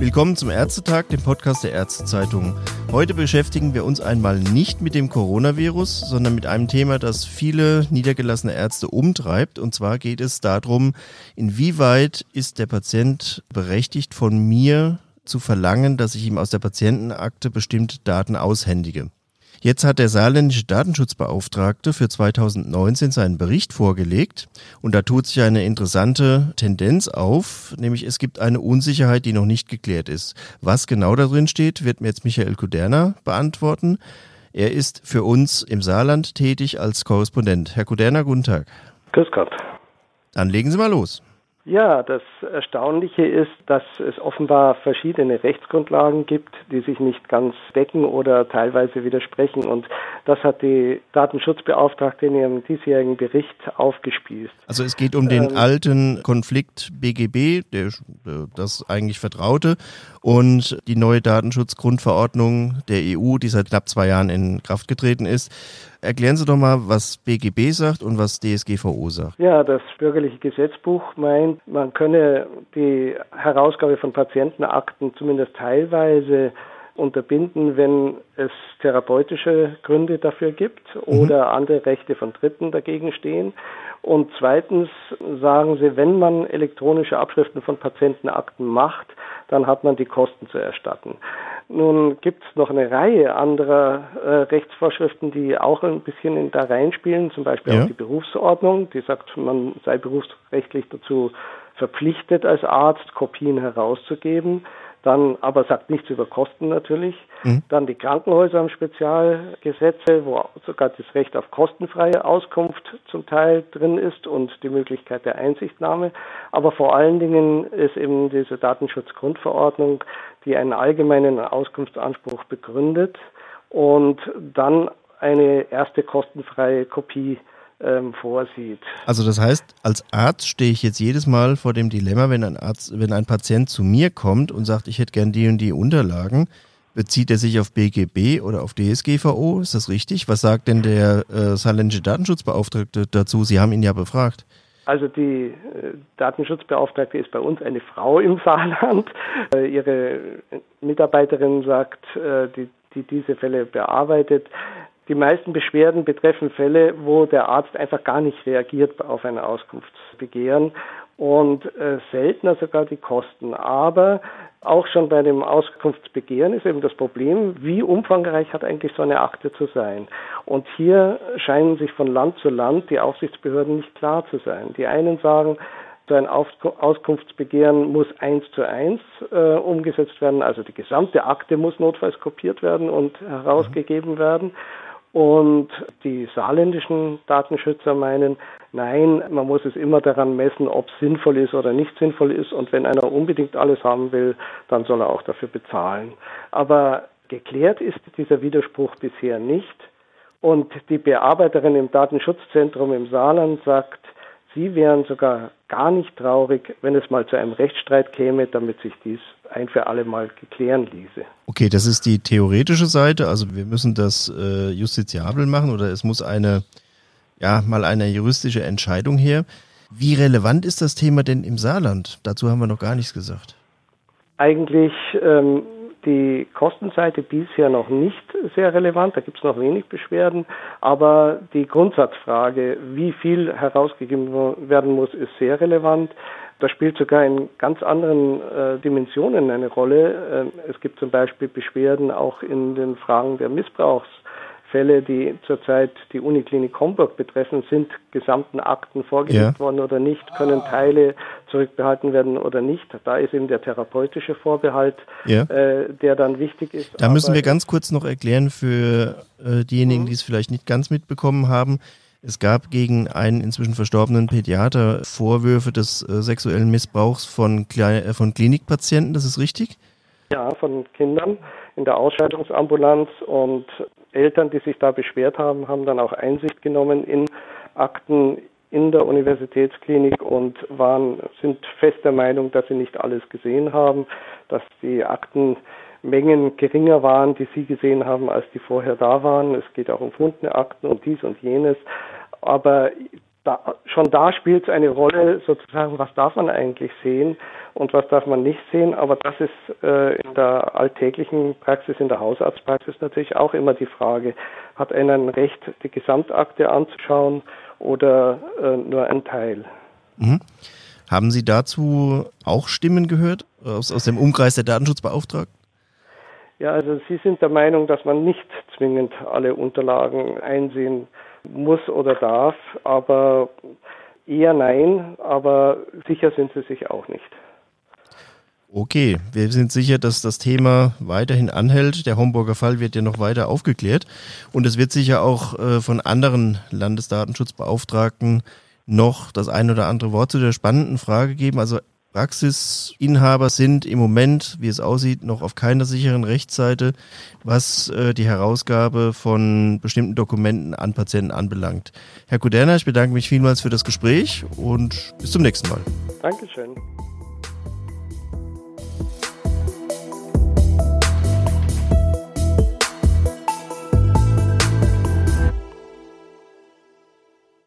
Willkommen zum Ärztetag, dem Podcast der Ärztezeitung. Heute beschäftigen wir uns einmal nicht mit dem Coronavirus, sondern mit einem Thema, das viele niedergelassene Ärzte umtreibt. Und zwar geht es darum, inwieweit ist der Patient berechtigt, von mir zu verlangen, dass ich ihm aus der Patientenakte bestimmte Daten aushändige. Jetzt hat der saarländische Datenschutzbeauftragte für 2019 seinen Bericht vorgelegt und da tut sich eine interessante Tendenz auf, nämlich es gibt eine Unsicherheit, die noch nicht geklärt ist. Was genau da drin steht, wird mir jetzt Michael Kuderner beantworten. Er ist für uns im Saarland tätig als Korrespondent. Herr Kuderner, guten Tag. Grüß Gott. Dann legen Sie mal los. Ja, das Erstaunliche ist, dass es offenbar verschiedene Rechtsgrundlagen gibt, die sich nicht ganz decken oder teilweise widersprechen. Und das hat die Datenschutzbeauftragte in ihrem diesjährigen Bericht aufgespießt. Also es geht um den ähm, alten Konflikt BGB, der das eigentlich vertraute, und die neue Datenschutzgrundverordnung der EU, die seit knapp zwei Jahren in Kraft getreten ist. Erklären Sie doch mal, was BGB sagt und was DSGVO sagt. Ja, das bürgerliche Gesetzbuch meint, man könne die Herausgabe von Patientenakten zumindest teilweise unterbinden, wenn es therapeutische Gründe dafür gibt mhm. oder mhm. andere Rechte von Dritten dagegen stehen. Und zweitens sagen sie, wenn man elektronische Abschriften von Patientenakten macht, dann hat man die Kosten zu erstatten. Nun gibt es noch eine Reihe anderer äh, Rechtsvorschriften, die auch ein bisschen in da reinspielen, zum Beispiel ja. auch die Berufsordnung, die sagt, man sei berufsrechtlich dazu verpflichtet, als Arzt Kopien herauszugeben dann aber sagt nichts über Kosten natürlich. Mhm. Dann die Krankenhäuser haben Spezialgesetze, wo sogar das Recht auf kostenfreie Auskunft zum Teil drin ist und die Möglichkeit der Einsichtnahme. Aber vor allen Dingen ist eben diese Datenschutzgrundverordnung, die einen allgemeinen Auskunftsanspruch begründet und dann eine erste kostenfreie Kopie ähm, vorsieht. Also das heißt, als Arzt stehe ich jetzt jedes Mal vor dem Dilemma, wenn ein Arzt, wenn ein Patient zu mir kommt und sagt, ich hätte gern die und die Unterlagen, bezieht er sich auf BGB oder auf DSGVO? Ist das richtig? Was sagt denn der äh, saarländische Datenschutzbeauftragte dazu? Sie haben ihn ja befragt. Also die äh, Datenschutzbeauftragte ist bei uns eine Frau im Saarland. Äh, ihre Mitarbeiterin sagt, äh, die, die diese Fälle bearbeitet, die meisten Beschwerden betreffen Fälle, wo der Arzt einfach gar nicht reagiert auf ein Auskunftsbegehren und äh, seltener sogar die Kosten. Aber auch schon bei dem Auskunftsbegehren ist eben das Problem, wie umfangreich hat eigentlich so eine Akte zu sein. Und hier scheinen sich von Land zu Land die Aufsichtsbehörden nicht klar zu sein. Die einen sagen, so ein Auskunftsbegehren muss eins zu eins äh, umgesetzt werden, also die gesamte Akte muss notfalls kopiert werden und herausgegeben werden. Und die saarländischen Datenschützer meinen, nein, man muss es immer daran messen, ob es sinnvoll ist oder nicht sinnvoll ist. Und wenn einer unbedingt alles haben will, dann soll er auch dafür bezahlen. Aber geklärt ist dieser Widerspruch bisher nicht. Und die Bearbeiterin im Datenschutzzentrum im Saarland sagt, sie wären sogar gar nicht traurig, wenn es mal zu einem Rechtsstreit käme, damit sich dies ein für alle Mal geklären ließe. Okay, das ist die theoretische Seite. Also wir müssen das äh, justiziabel machen oder es muss eine, ja, mal eine juristische Entscheidung her. Wie relevant ist das Thema denn im Saarland? Dazu haben wir noch gar nichts gesagt. Eigentlich ähm, die Kostenseite bisher noch nicht sehr relevant, da gibt es noch wenig Beschwerden, aber die Grundsatzfrage, wie viel herausgegeben werden muss, ist sehr relevant. Das spielt sogar in ganz anderen äh, Dimensionen eine Rolle. Äh, es gibt zum Beispiel Beschwerden auch in den Fragen der Missbrauchsfälle, die zurzeit die Uniklinik Homburg betreffen, sind gesamten Akten vorgelegt ja. worden oder nicht, können Teile zurückbehalten werden oder nicht. Da ist eben der therapeutische Vorbehalt, ja. äh, der dann wichtig ist. Da müssen wir ganz kurz noch erklären für äh, diejenigen, mhm. die es vielleicht nicht ganz mitbekommen haben. Es gab gegen einen inzwischen verstorbenen Pädiater Vorwürfe des äh, sexuellen Missbrauchs von, Kle äh, von Klinikpatienten, das ist richtig? Ja, von Kindern in der Ausscheidungsambulanz und Eltern, die sich da beschwert haben, haben dann auch Einsicht genommen in Akten in der Universitätsklinik und waren, sind fest der Meinung, dass sie nicht alles gesehen haben, dass die Akten Mengen geringer waren, die Sie gesehen haben, als die vorher da waren. Es geht auch um gefundene Akten und dies und jenes. Aber da, schon da spielt es eine Rolle, sozusagen, was darf man eigentlich sehen und was darf man nicht sehen. Aber das ist äh, in der alltäglichen Praxis, in der Hausarztpraxis natürlich auch immer die Frage, hat einer ein Recht, die Gesamtakte anzuschauen oder äh, nur ein Teil? Mhm. Haben Sie dazu auch Stimmen gehört aus, aus dem Umkreis der Datenschutzbeauftragten? Ja, also Sie sind der Meinung, dass man nicht zwingend alle Unterlagen einsehen muss oder darf, aber eher nein, aber sicher sind sie sich auch nicht. Okay, wir sind sicher, dass das Thema weiterhin anhält. Der Homburger Fall wird ja noch weiter aufgeklärt und es wird sicher auch äh, von anderen Landesdatenschutzbeauftragten noch das ein oder andere Wort zu der spannenden Frage geben. Also Praxisinhaber sind im Moment, wie es aussieht, noch auf keiner sicheren Rechtsseite, was äh, die Herausgabe von bestimmten Dokumenten an Patienten anbelangt. Herr Kuderner, ich bedanke mich vielmals für das Gespräch und bis zum nächsten Mal. Dankeschön.